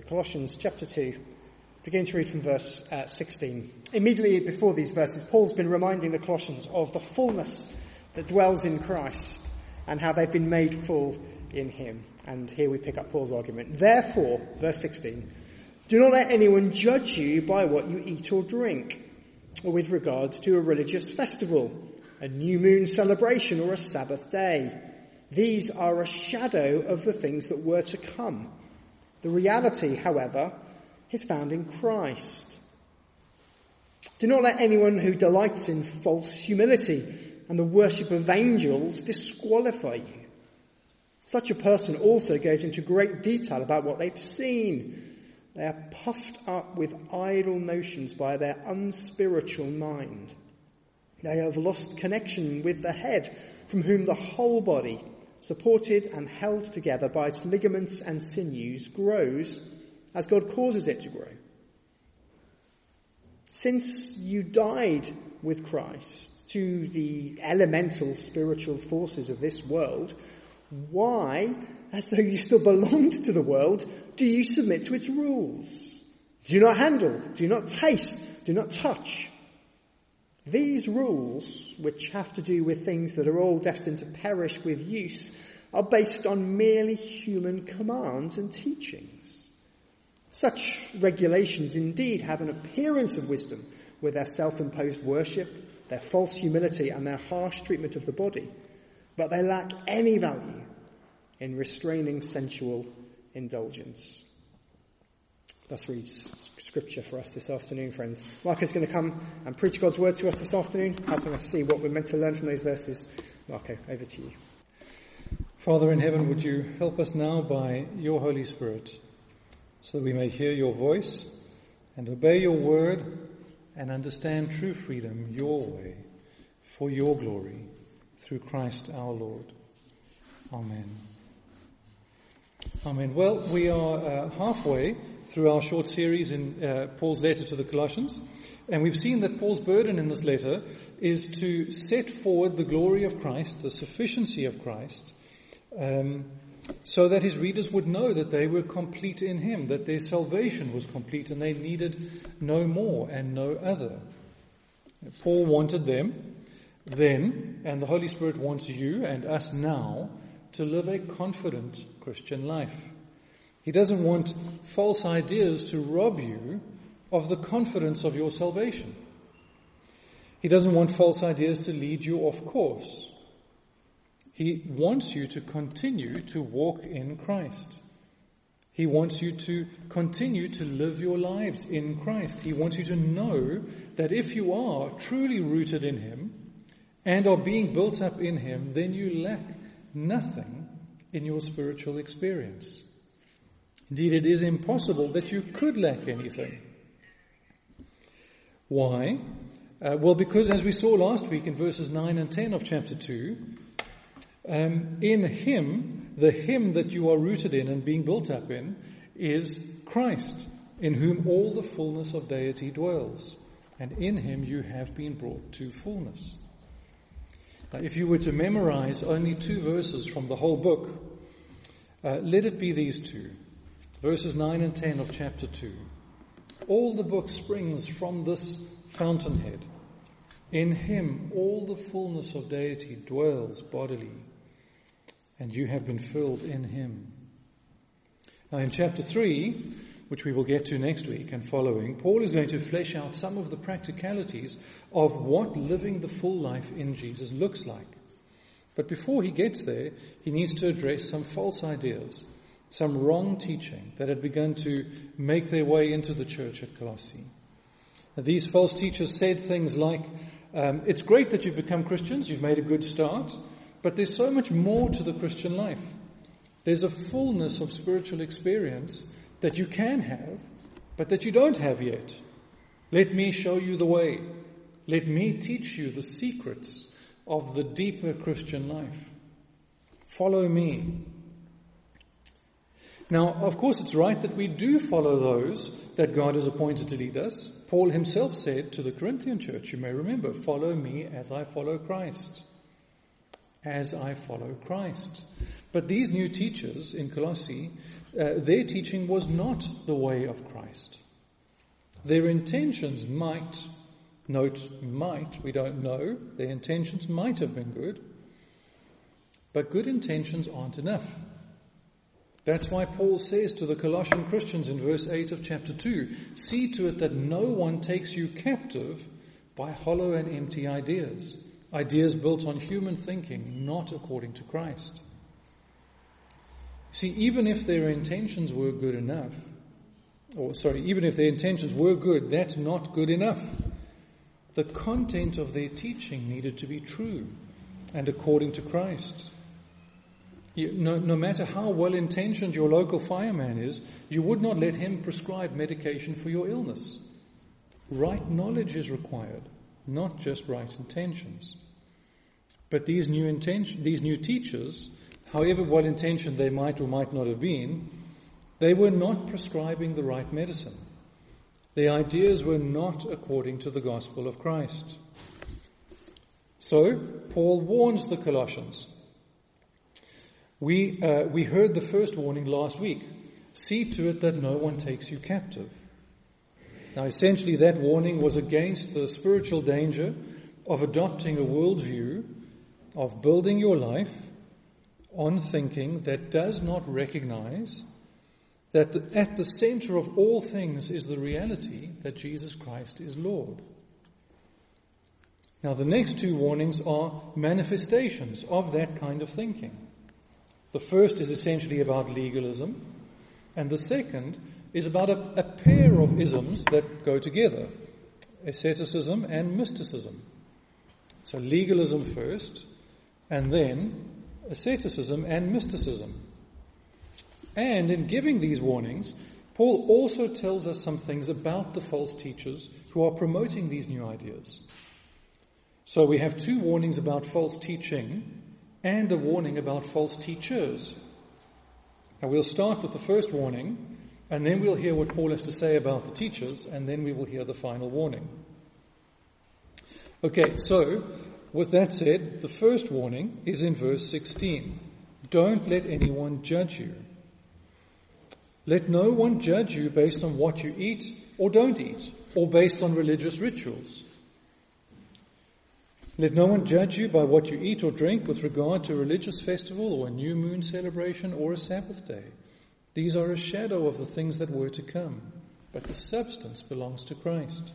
Colossians chapter 2, begin to read from verse uh, 16. Immediately before these verses, Paul's been reminding the Colossians of the fullness that dwells in Christ and how they've been made full in him. And here we pick up Paul's argument. Therefore, verse 16, do not let anyone judge you by what you eat or drink, or with regard to a religious festival, a new moon celebration, or a Sabbath day. These are a shadow of the things that were to come. The reality, however, is found in Christ. Do not let anyone who delights in false humility and the worship of angels disqualify you. Such a person also goes into great detail about what they've seen. They are puffed up with idle notions by their unspiritual mind. They have lost connection with the head, from whom the whole body, supported and held together by its ligaments and sinews, grows as God causes it to grow. Since you died with Christ to the elemental spiritual forces of this world, why, as though you still belonged to the world, do you submit to its rules? Do not handle, do not taste, do not touch. These rules, which have to do with things that are all destined to perish with use, are based on merely human commands and teachings. Such regulations indeed have an appearance of wisdom with their self-imposed worship, their false humility and their harsh treatment of the body but they lack any value in restraining sensual indulgence. Thus reads scripture for us this afternoon, friends. Marco is going to come and preach God's word to us this afternoon, helping us see what we're meant to learn from those verses. Marco, over to you. Father in heaven, would you help us now by your Holy Spirit so that we may hear your voice and obey your word and understand true freedom your way for your glory through Christ our Lord. Amen. Amen. Well, we are uh, halfway through our short series in uh, Paul's letter to the Colossians, and we've seen that Paul's burden in this letter is to set forward the glory of Christ, the sufficiency of Christ, um, so that his readers would know that they were complete in him, that their salvation was complete, and they needed no more and no other. Paul wanted them then, and the Holy Spirit wants you and us now to live a confident Christian life. He doesn't want false ideas to rob you of the confidence of your salvation. He doesn't want false ideas to lead you off course. He wants you to continue to walk in Christ. He wants you to continue to live your lives in Christ. He wants you to know that if you are truly rooted in Him, and are being built up in Him, then you lack nothing in your spiritual experience. Indeed, it is impossible that you could lack anything. Why? Uh, well, because as we saw last week in verses 9 and 10 of chapter 2, um, in Him, the Him that you are rooted in and being built up in, is Christ, in whom all the fullness of deity dwells. And in Him you have been brought to fullness. Now, if you were to memorize only two verses from the whole book, uh, let it be these two. Verses 9 and 10 of chapter 2. All the book springs from this fountainhead. In him all the fullness of deity dwells bodily, and you have been filled in him. Now in chapter 3, which we will get to next week and following, Paul is going to flesh out some of the practicalities of what living the full life in Jesus looks like. But before he gets there, he needs to address some false ideas, some wrong teaching that had begun to make their way into the church at Colossae. Now, these false teachers said things like, um, it's great that you've become Christians, you've made a good start, but there's so much more to the Christian life. There's a fullness of spiritual experience that you can have, but that you don't have yet. Let me show you the way. Let me teach you the secrets of the deeper Christian life. Follow me. Now, of course, it's right that we do follow those that God has appointed to lead us. Paul himself said to the Corinthian church, you may remember, follow me as I follow Christ. As I follow Christ. But these new teachers in Colossae uh, their teaching was not the way of Christ. Their intentions might, note might, we don't know, their intentions might have been good, but good intentions aren't enough. That's why Paul says to the Colossian Christians in verse 8 of chapter 2 see to it that no one takes you captive by hollow and empty ideas, ideas built on human thinking, not according to Christ. See, even if their intentions were good enough, or sorry, even if their intentions were good, that's not good enough. The content of their teaching needed to be true and according to Christ. You, no, no matter how well intentioned your local fireman is, you would not let him prescribe medication for your illness. Right knowledge is required, not just right intentions. But these new intention, these new teachers, however well intentioned they might or might not have been, they were not prescribing the right medicine. Their ideas were not according to the gospel of Christ. So, Paul warns the Colossians. We, uh, we heard the first warning last week. See to it that no one takes you captive. Now, essentially, that warning was against the spiritual danger of adopting a worldview, of building your life on thinking that does not recognize that the, at the center of all things is the reality that Jesus Christ is Lord. Now, the next two warnings are manifestations of that kind of thinking. The first is essentially about legalism, and the second is about a, a pair of isms that go together asceticism and mysticism. So, legalism first, and then asceticism and mysticism. And in giving these warnings, Paul also tells us some things about the false teachers who are promoting these new ideas. So we have two warnings about false teaching and a warning about false teachers. Now we'll start with the first warning, and then we'll hear what Paul has to say about the teachers, and then we will hear the final warning. Okay, so with that said, the first warning is in verse 16. Don't let anyone judge you. Let no one judge you based on what you eat or don't eat, or based on religious rituals. Let no one judge you by what you eat or drink with regard to a religious festival or a new moon celebration or a Sabbath day. These are a shadow of the things that were to come, but the substance belongs to Christ.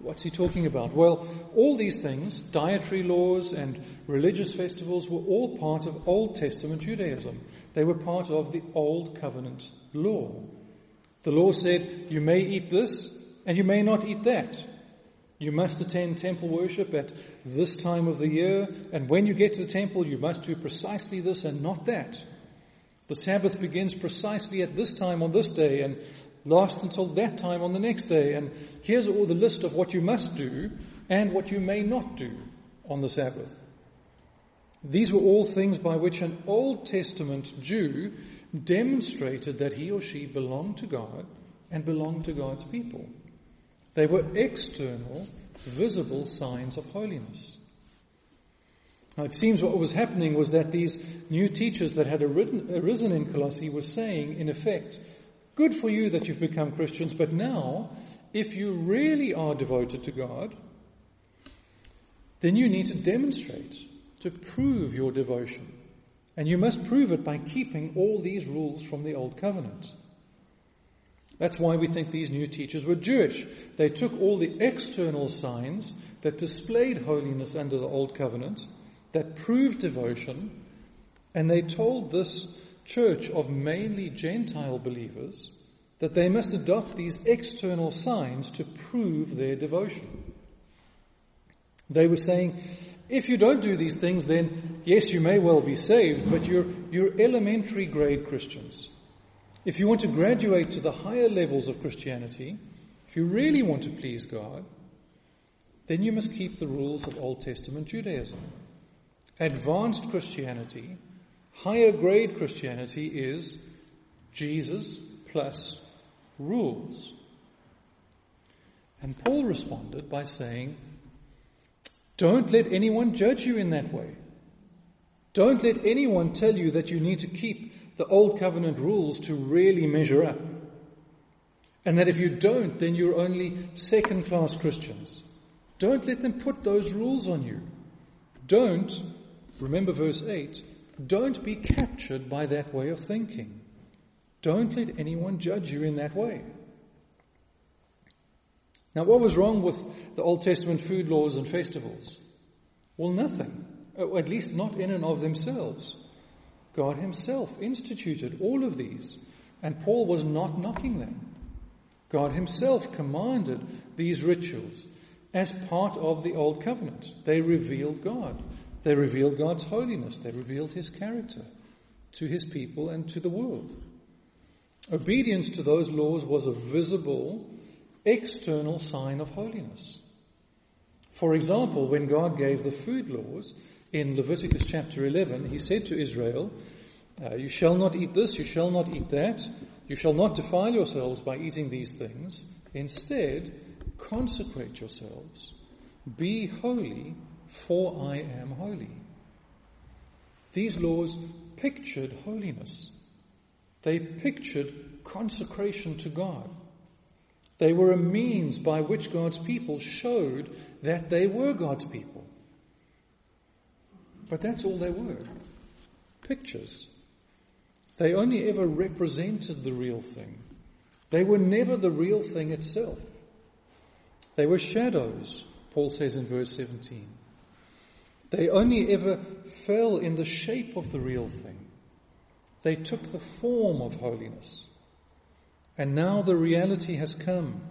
What's he talking about? Well, all these things, dietary laws and religious festivals, were all part of Old Testament Judaism. They were part of the Old Covenant law. The law said, you may eat this and you may not eat that. You must attend temple worship at this time of the year, and when you get to the temple, you must do precisely this and not that. The Sabbath begins precisely at this time on this day, and lasts until that time on the next day. And here's all the list of what you must do and what you may not do on the Sabbath. These were all things by which an Old Testament Jew demonstrated that he or she belonged to God and belonged to God's people. They were external, visible signs of holiness. Now it seems what was happening was that these new teachers that had arisen in Colossae were saying, in effect, Good for you that you've become Christians, but now, if you really are devoted to God, then you need to demonstrate, to prove your devotion. And you must prove it by keeping all these rules from the Old Covenant. That's why we think these new teachers were Jewish. They took all the external signs that displayed holiness under the Old Covenant, that proved devotion, and they told this church of mainly Gentile believers that they must adopt these external signs to prove their devotion. They were saying, if you don't do these things, then yes, you may well be saved, but you're, you're elementary grade Christians. If you want to graduate to the higher levels of Christianity, if you really want to please God, then you must keep the rules of Old Testament Judaism. Advanced Christianity Higher grade Christianity is Jesus plus rules. And Paul responded by saying, Don't let anyone judge you in that way. Don't let anyone tell you that you need to keep the Old Covenant rules to really measure up. And that if you don't, then you're only second class Christians. Don't let them put those rules on you. Don't, remember verse 8, don't be captured by that way of thinking. Don't let anyone judge you in that way. Now, what was wrong with the Old Testament food laws and festivals? Well, nothing, oh, at least not in and of themselves. God Himself instituted all of these, and Paul was not knocking them. God Himself commanded these rituals as part of the Old Covenant. They revealed God. They revealed God's holiness. They revealed His character to His people and to the world. Obedience to those laws was a visible, external sign of holiness. For example, when God gave the food laws in Leviticus chapter 11, He said to Israel, uh, You shall not eat this, you shall not eat that, you shall not defile yourselves by eating these things. Instead, consecrate yourselves. Be holy, for I am holy. These laws pictured holiness. They pictured consecration to God. They were a means by which God's people showed that they were God's people. But that's all they were. Pictures. They only ever represented the real thing. They were never the real thing itself. They were shadows, Paul says in verse 17. They only ever fell in the shape of the real thing. They took the form of holiness. And now the reality has come.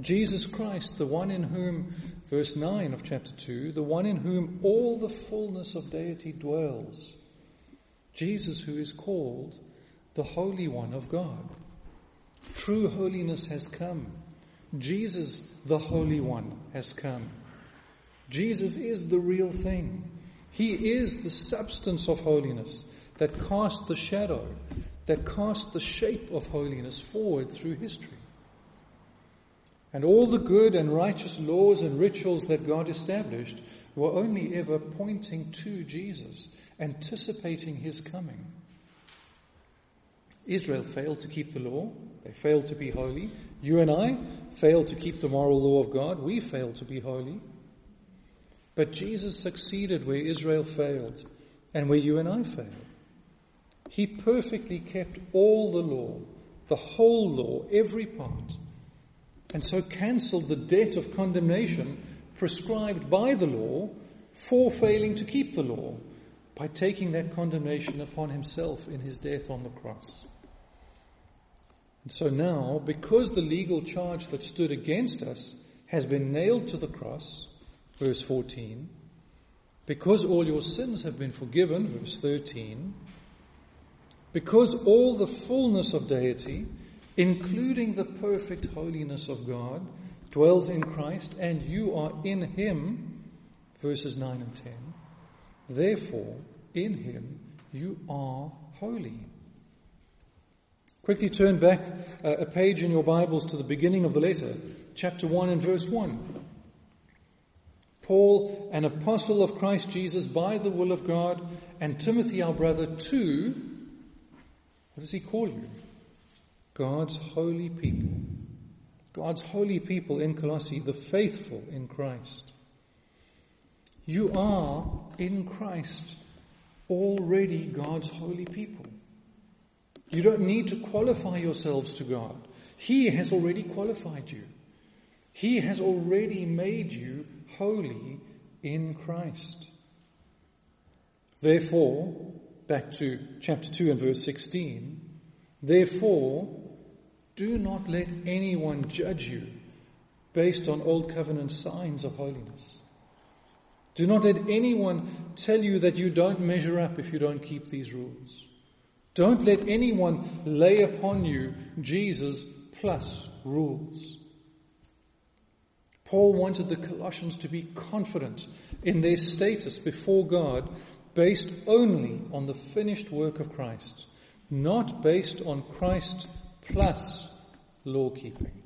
Jesus Christ, the one in whom, verse 9 of chapter 2, the one in whom all the fullness of deity dwells. Jesus, who is called the Holy One of God. True holiness has come. Jesus, the Holy One, has come. Jesus is the real thing. He is the substance of holiness that casts the shadow, that casts the shape of holiness forward through history. And all the good and righteous laws and rituals that God established were only ever pointing to Jesus, anticipating his coming. Israel failed to keep the law. They failed to be holy. You and I failed to keep the moral law of God. We failed to be holy. But Jesus succeeded where Israel failed and where you and I failed. He perfectly kept all the law, the whole law, every part, and so cancelled the debt of condemnation prescribed by the law for failing to keep the law by taking that condemnation upon himself in his death on the cross. And so now, because the legal charge that stood against us has been nailed to the cross, verse 14, because all your sins have been forgiven, verse 13, because all the fullness of deity, including the perfect holiness of God, dwells in Christ, and you are in Him, verses 9 and 10. Therefore, in Him, you are holy. Quickly turn back uh, a page in your Bibles to the beginning of the letter, chapter 1 and verse 1. Paul, an apostle of Christ Jesus by the will of God, and Timothy, our brother, to what does he call you? God's holy people. God's holy people in Colossae, the faithful in Christ. You are in Christ already God's holy people. You don't need to qualify yourselves to God. He has already qualified you. He has already made you holy in Christ. Therefore, back to chapter 2 and verse 16. Therefore, do not let anyone judge you based on old covenant signs of holiness. Do not let anyone tell you that you don't measure up if you don't keep these rules. Don't let anyone lay upon you Jesus plus rules. Paul wanted the Colossians to be confident in their status before God based only on the finished work of Christ, not based on Christ plus law keeping.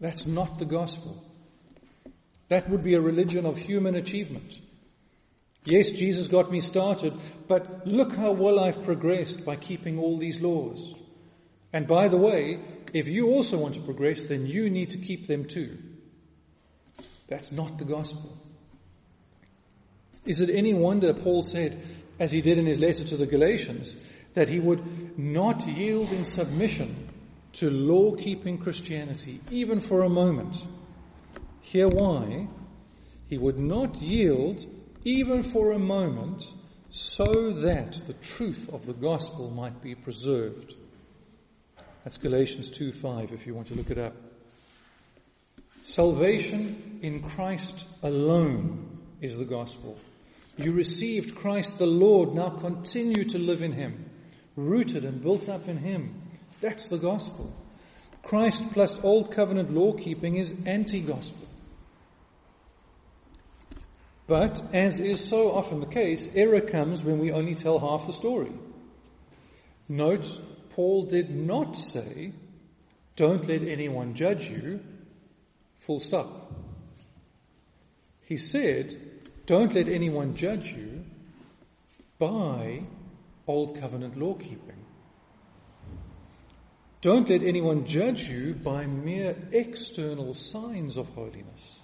That's not the gospel. That would be a religion of human achievement. Yes, Jesus got me started, but look how well I've progressed by keeping all these laws. And by the way, if you also want to progress, then you need to keep them too. That's not the gospel. Is it any wonder Paul said, as he did in his letter to the Galatians, that he would not yield in submission to law keeping Christianity, even for a moment? Hear why. He would not yield even for a moment, so that the truth of the gospel might be preserved. That's Galatians 2:5 if you want to look it up. Salvation in Christ alone is the gospel. You received Christ the Lord, now continue to live in him, rooted and built up in him. That's the gospel. Christ plus old covenant law keeping is anti-gospel. But, as is so often the case, error comes when we only tell half the story. Note, Paul did not say, don't let anyone judge you, full stop. He said, don't let anyone judge you by old covenant law keeping. Don't let anyone judge you by mere external signs of holiness.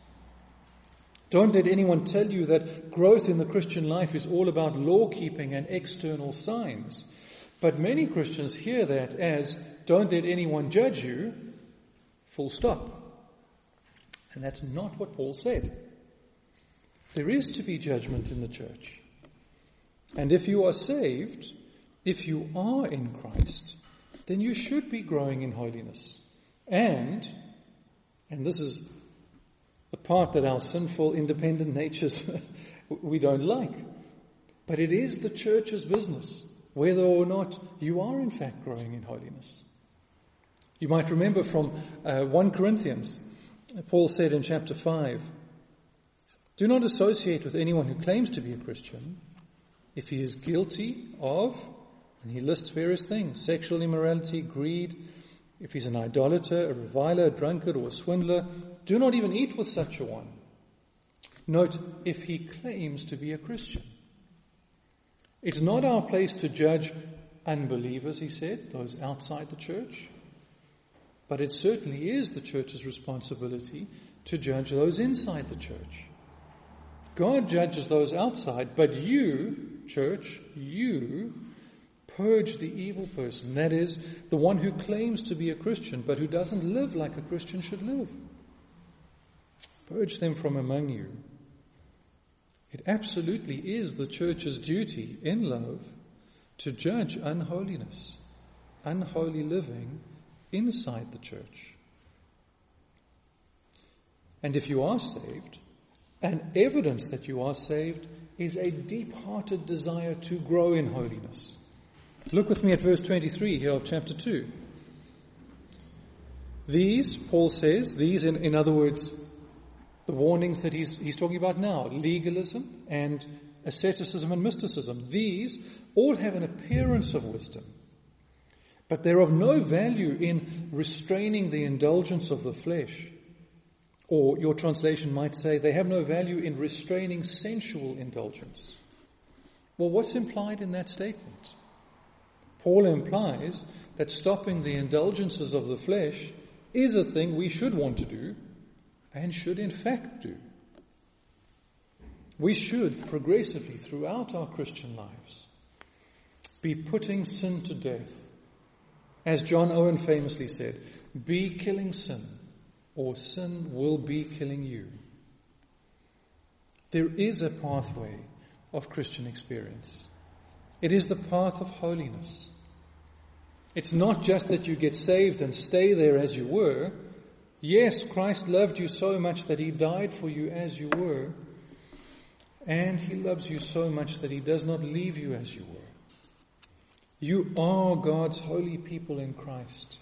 Don't let anyone tell you that growth in the Christian life is all about law keeping and external signs. But many Christians hear that as, don't let anyone judge you, full stop. And that's not what Paul said. There is to be judgment in the church. And if you are saved, if you are in Christ, then you should be growing in holiness. And, and this is the part that our sinful, independent natures we don't like. But it is the church's business whether or not you are in fact growing in holiness. You might remember from uh, 1 Corinthians, Paul said in chapter 5, Do not associate with anyone who claims to be a Christian if he is guilty of, and he lists various things, sexual immorality, greed, if he's an idolater, a reviler, a drunkard, or a swindler, do not even eat with such a one. Note, if he claims to be a Christian. It's not our place to judge unbelievers, he said, those outside the church. But it certainly is the church's responsibility to judge those inside the church. God judges those outside, but you, church, you purge the evil person. That is, the one who claims to be a Christian, but who doesn't live like a Christian should live. Purge them from among you. It absolutely is the church's duty in love to judge unholiness, unholy living inside the church. And if you are saved, an evidence that you are saved is a deep hearted desire to grow in holiness. Look with me at verse 23 here of chapter 2. These, Paul says, these, in, in other words, the warnings that he's, he's talking about now, legalism and asceticism and mysticism, these all have an appearance of wisdom. But they're of no value in restraining the indulgence of the flesh. Or your translation might say they have no value in restraining sensual indulgence. Well, what's implied in that statement? Paul implies that stopping the indulgences of the flesh is a thing we should want to do and should in fact do. We should progressively throughout our Christian lives be putting sin to death. As John Owen famously said, be killing sin or sin will be killing you. There is a pathway of Christian experience. It is the path of holiness. It's not just that you get saved and stay there as you were. Yes, Christ loved you so much that he died for you as you were. And he loves you so much that he does not leave you as you were. You are God's holy people in Christ.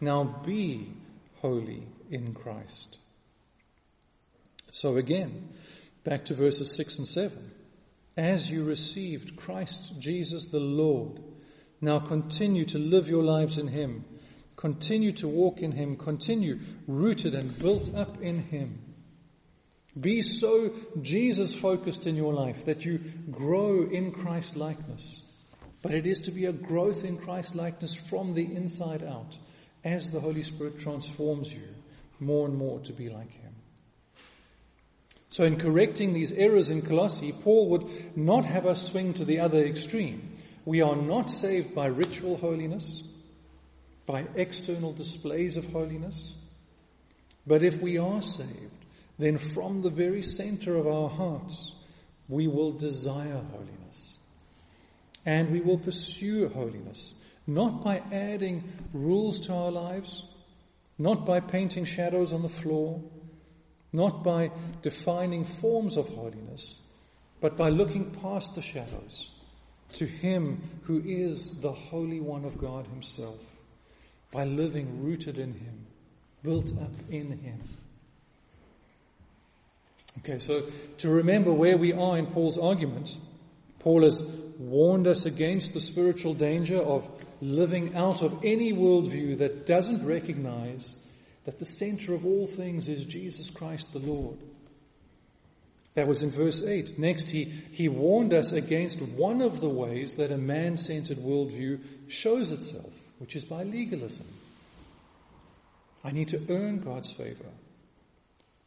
Now be holy in Christ. So again, back to verses 6 and 7 as you received Christ Jesus the Lord. Now continue to live your lives in Him. Continue to walk in Him. Continue rooted and built up in Him. Be so Jesus focused in your life that you grow in Christ likeness. But it is to be a growth in Christ likeness from the inside out as the Holy Spirit transforms you more and more to be like Him. So in correcting these errors in Colossae, Paul would not have us swing to the other extreme. We are not saved by ritual holiness, by external displays of holiness. But if we are saved, then from the very center of our hearts, we will desire holiness. And we will pursue holiness, not by adding rules to our lives, not by painting shadows on the floor, not by defining forms of holiness, but by looking past the shadows to Him who is the Holy One of God Himself, by living rooted in Him, built up in Him. Okay, so to remember where we are in Paul's argument, Paul has warned us against the spiritual danger of living out of any worldview that doesn't recognize that the center of all things is Jesus Christ the Lord. That was in verse 8. Next, he, he warned us against one of the ways that a man centered worldview shows itself, which is by legalism. I need to earn God's favor.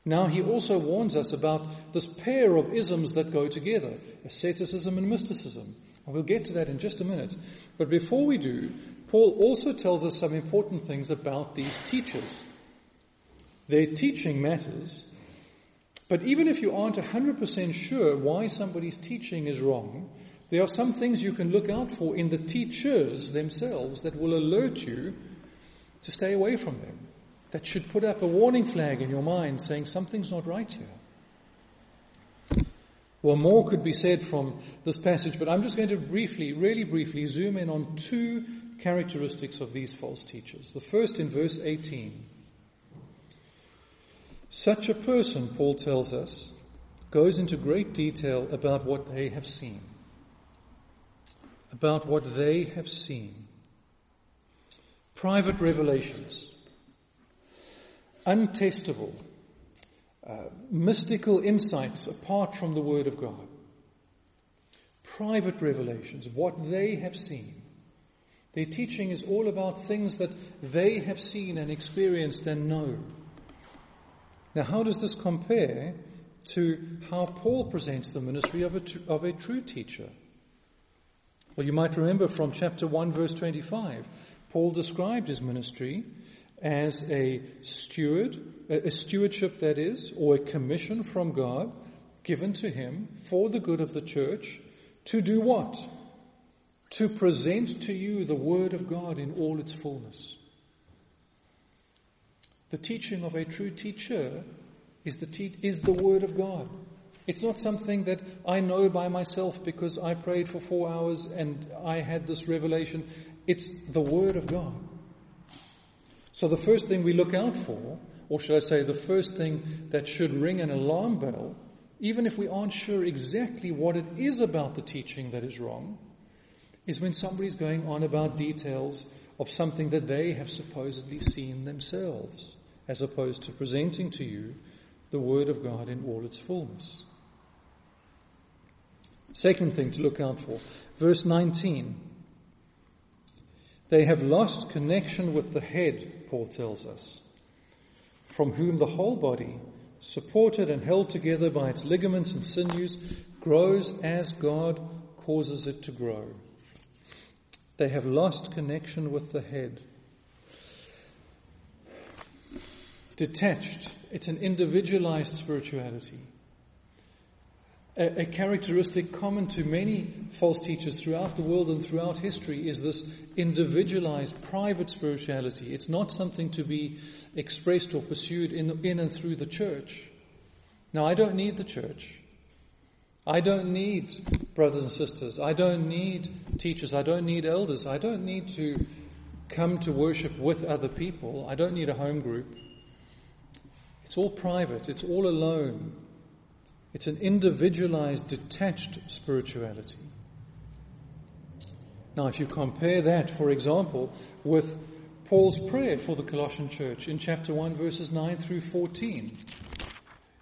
Now, he also warns us about this pair of isms that go together asceticism and mysticism. We'll get to that in just a minute. But before we do, Paul also tells us some important things about these teachers. Their teaching matters, but even if you aren't 100% sure why somebody's teaching is wrong, there are some things you can look out for in the teachers themselves that will alert you to stay away from them. That should put up a warning flag in your mind saying something's not right here. Well, more could be said from this passage, but I'm just going to briefly, really briefly, zoom in on two characteristics of these false teachers. The first in verse 18. Such a person, Paul tells us, goes into great detail about what they have seen. About what they have seen. Private revelations. Untestable. Uh, mystical insights apart from the Word of God. Private revelations, what they have seen. Their teaching is all about things that they have seen and experienced and know. Now, how does this compare to how Paul presents the ministry of a, of a true teacher? Well, you might remember from chapter 1, verse 25, Paul described his ministry as a steward, a stewardship that is, or a commission from God given to him for the good of the church to do what? To present to you the Word of God in all its fullness. The teaching of a true teacher is the, te- is the Word of God. It's not something that I know by myself because I prayed for four hours and I had this revelation. It's the Word of God. So the first thing we look out for, or should I say the first thing that should ring an alarm bell, even if we aren't sure exactly what it is about the teaching that is wrong, is when somebody's going on about details of something that they have supposedly seen themselves as opposed to presenting to you the Word of God in all its fullness. Second thing to look out for, verse 19. They have lost connection with the head, Paul tells us, from whom the whole body, supported and held together by its ligaments and sinews, grows as God causes it to grow. They have lost connection with the head. detached. It's an individualized spirituality. A, a, characteristic common to many false teachers throughout the world and throughout history is this individualized, private spirituality. It's not something to be expressed or pursued in, in and through the church. Now, I don't need the church. I don't need brothers and sisters. I don't need teachers. I don't need elders. I don't need to come to worship with other people. I don't need a home group. It's all private, it's all alone. It's an individualized, detached spirituality. Now, if you compare that, for example, with Paul's prayer for the Colossian church in chapter 1, verses 9 through 14,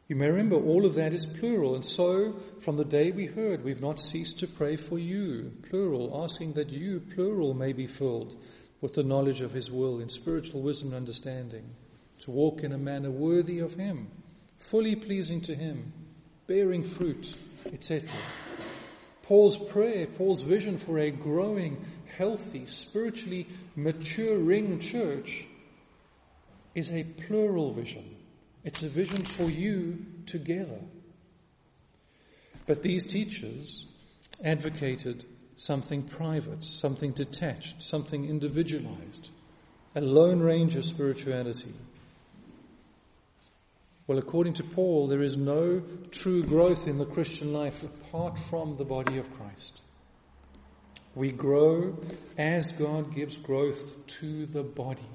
You may remember all of that is plural, and so from the day we heard, we've not ceased to pray for you, plural, asking that you, plural, may be filled with the knowledge of His will in spiritual wisdom and understanding, to walk in a manner worthy of Him, fully pleasing to Him, bearing fruit, etc. Paul's prayer, Paul's vision for a growing, healthy, spiritually maturing church is a plural vision. It's a vision for you together. But these teachers advocated something private, something detached, something individualized, a lone ranger spirituality. Well, according to Paul, there is no true growth in the Christian life apart from the body of Christ. We grow as God gives growth to the body.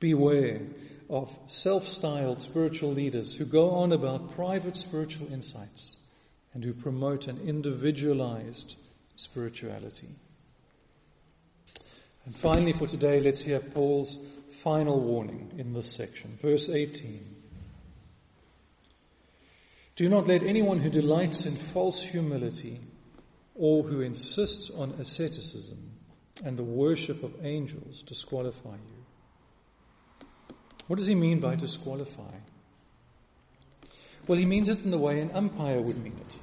Beware of self-styled spiritual leaders who go on about private spiritual insights and who promote an individualized spirituality. And finally for today, let's hear Paul's final warning in this section. Verse 18. Do not let anyone who delights in false humility or who insists on asceticism and the worship of angels disqualify you. What does he mean by disqualify? Well, he means it in the way an umpire would mean it.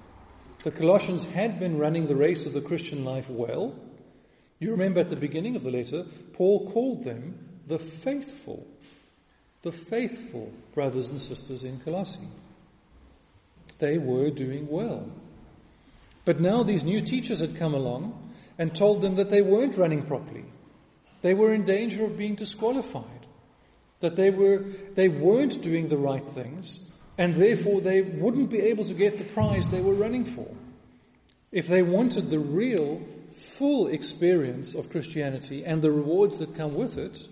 The Colossians had been running the race of the Christian life well. You remember at the beginning of the letter, Paul called them the faithful, the faithful brothers and sisters in Colossae. They were doing well. But now these new teachers had come along and told them that they weren't running properly. They were in danger of being disqualified that they were they weren't doing the right things and therefore they wouldn't be able to get the prize they were running for. If they wanted the real full experience of Christianity and the rewards that come with it,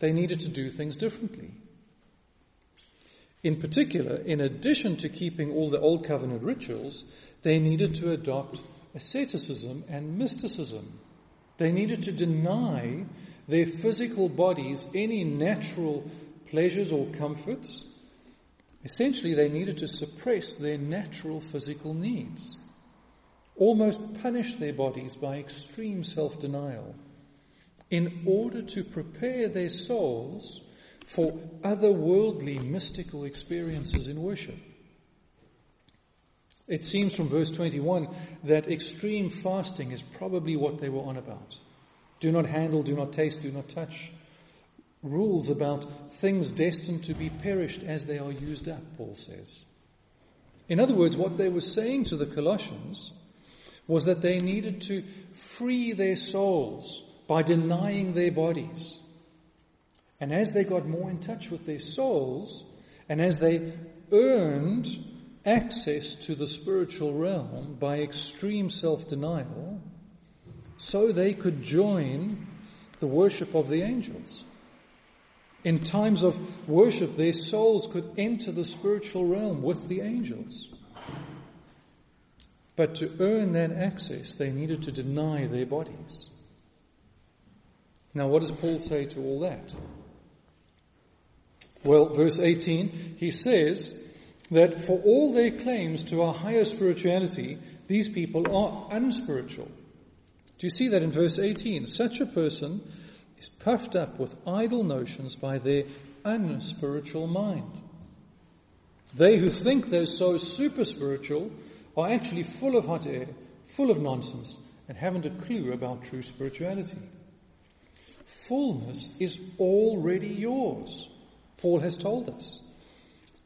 they needed to do things differently. In particular, in addition to keeping all the old covenant rituals, they needed to adopt asceticism and mysticism. They needed to deny their physical bodies any natural pleasures or comforts. Essentially, they needed to suppress their natural physical needs, almost punish their bodies by extreme self denial, in order to prepare their souls for otherworldly mystical experiences in worship. It seems from verse 21 that extreme fasting is probably what they were on about. Do not handle, do not taste, do not touch. Rules about things destined to be perished as they are used up, Paul says. In other words, what they were saying to the Colossians was that they needed to free their souls by denying their bodies. And as they got more in touch with their souls, and as they earned access to the spiritual realm by extreme self-denial, so they could join the worship of the angels. In times of worship, their souls could enter the spiritual realm with the angels. But to earn that access, they needed to deny their bodies. Now, what does Paul say to all that? Well, verse 18, he says that for all their claims to a higher spirituality, these people are unspiritual. Do you see that in verse 18? Such a person is puffed up with idle notions by their unspiritual mind. They who think they're so super spiritual are actually full of hot air, full of nonsense, and haven't a clue about true spirituality. Fullness is already yours, Paul has told us.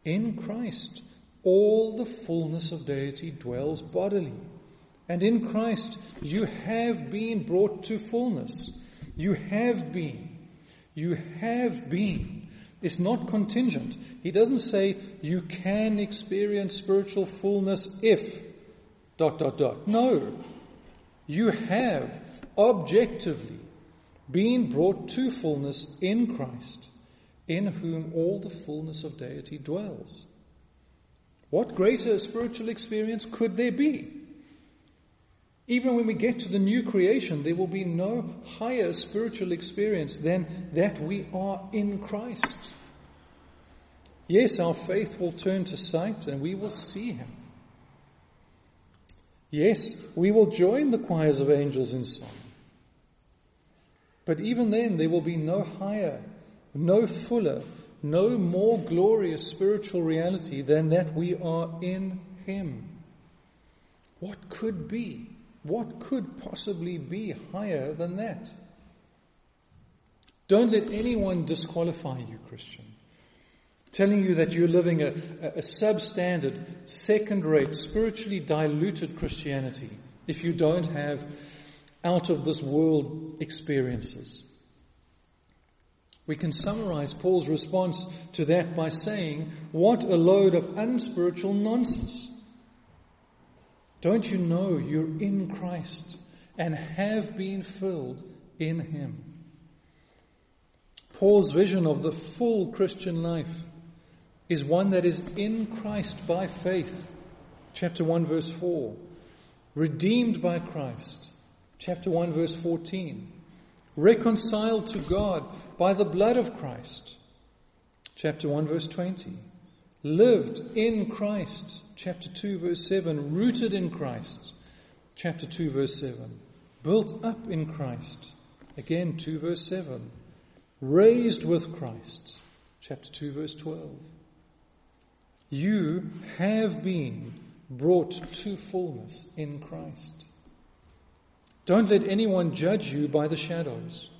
In Christ, all the fullness of deity dwells bodily. And in Christ, you have been brought to fullness. You have been. You have been. It's not contingent. He doesn't say you can experience spiritual fullness if dot dot dot. No. You have objectively been brought to fullness in Christ, in whom all the fullness of deity dwells. What greater spiritual experience could there be? Even when we get to the new creation, there will be no higher spiritual experience than that we are in Christ. Yes, our faith will turn to sight and we will see Him. Yes, we will join the choirs of angels in song. But even then, there will be no higher, no fuller, no more glorious spiritual reality than that we are in Him. What could be? What could possibly be higher than that? Don't let anyone disqualify you, Christian, telling you that you're living a, a substandard, second rate, spiritually diluted Christianity if you don't have out of this world experiences. We can summarize Paul's response to that by saying, What a load of unspiritual nonsense. Don't you know you're in Christ and have been filled in Him? Paul's vision of the full Christian life is one that is in Christ by faith. Chapter 1 verse 4. Redeemed by Christ. Chapter 1 verse 14. Reconciled to God by the blood of Christ. Chapter 1 verse 20 lived in Christ. Chapter 2 verse 7, rooted in Christ. Chapter 2 verse 7, built up in Christ. Again 2 verse 7, raised with Christ. Chapter 2 verse 12. You have been brought to fullness in Christ. Don't let anyone judge you by the shadows.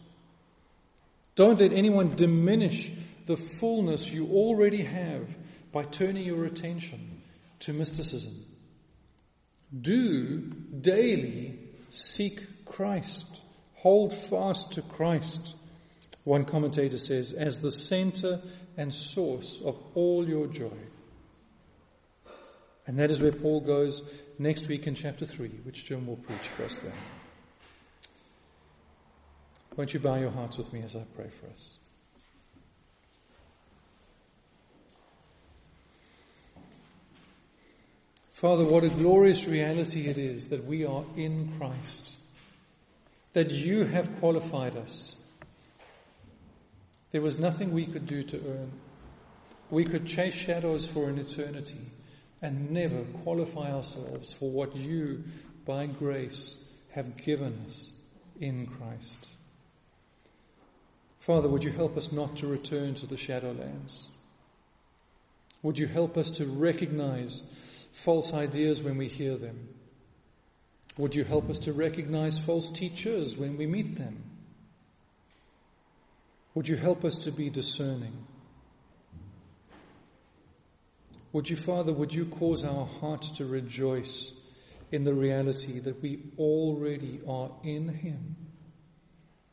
Don't let anyone diminish the fullness you already have by turning your attention to mysticism. Do daily seek Christ. Hold fast to Christ. One commentator says, as the center and source of all your joy. And that is where Paul goes next week in chapter 3, which Jim will preach for us then. Won't you bow your hearts with me as I pray for us? Father, what a glorious reality it is that we are in Christ, that you have qualified us. There was nothing we could do to earn. We could chase shadows for an eternity and never qualify ourselves for what you, by grace, have given us in Christ. Father, would you help us not to return to the shadowlands? Would you help us to recognize false ideas when we hear them? Would you help us to recognize false teachers when we meet them? Would you help us to be discerning? Would you, Father, would you cause our hearts to rejoice in the reality that we already are in Him,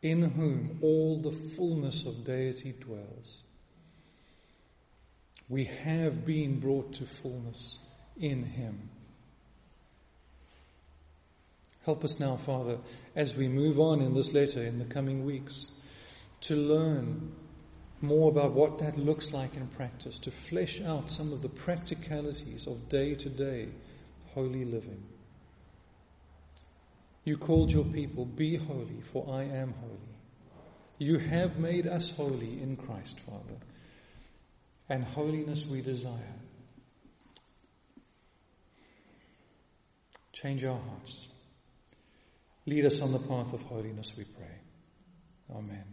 in whom all the fullness of deity dwells? We have been brought to fullness in Him. Help us now, Father, as we move on in this letter in the coming weeks, to learn more about what that looks like in practice, to flesh out some of the practicalities of day to day holy living. You called your people, Be holy, for I am holy. You have made us holy in Christ, Father, and holiness we desire. Change our hearts. Lead us on the path of holiness, we pray. Amen.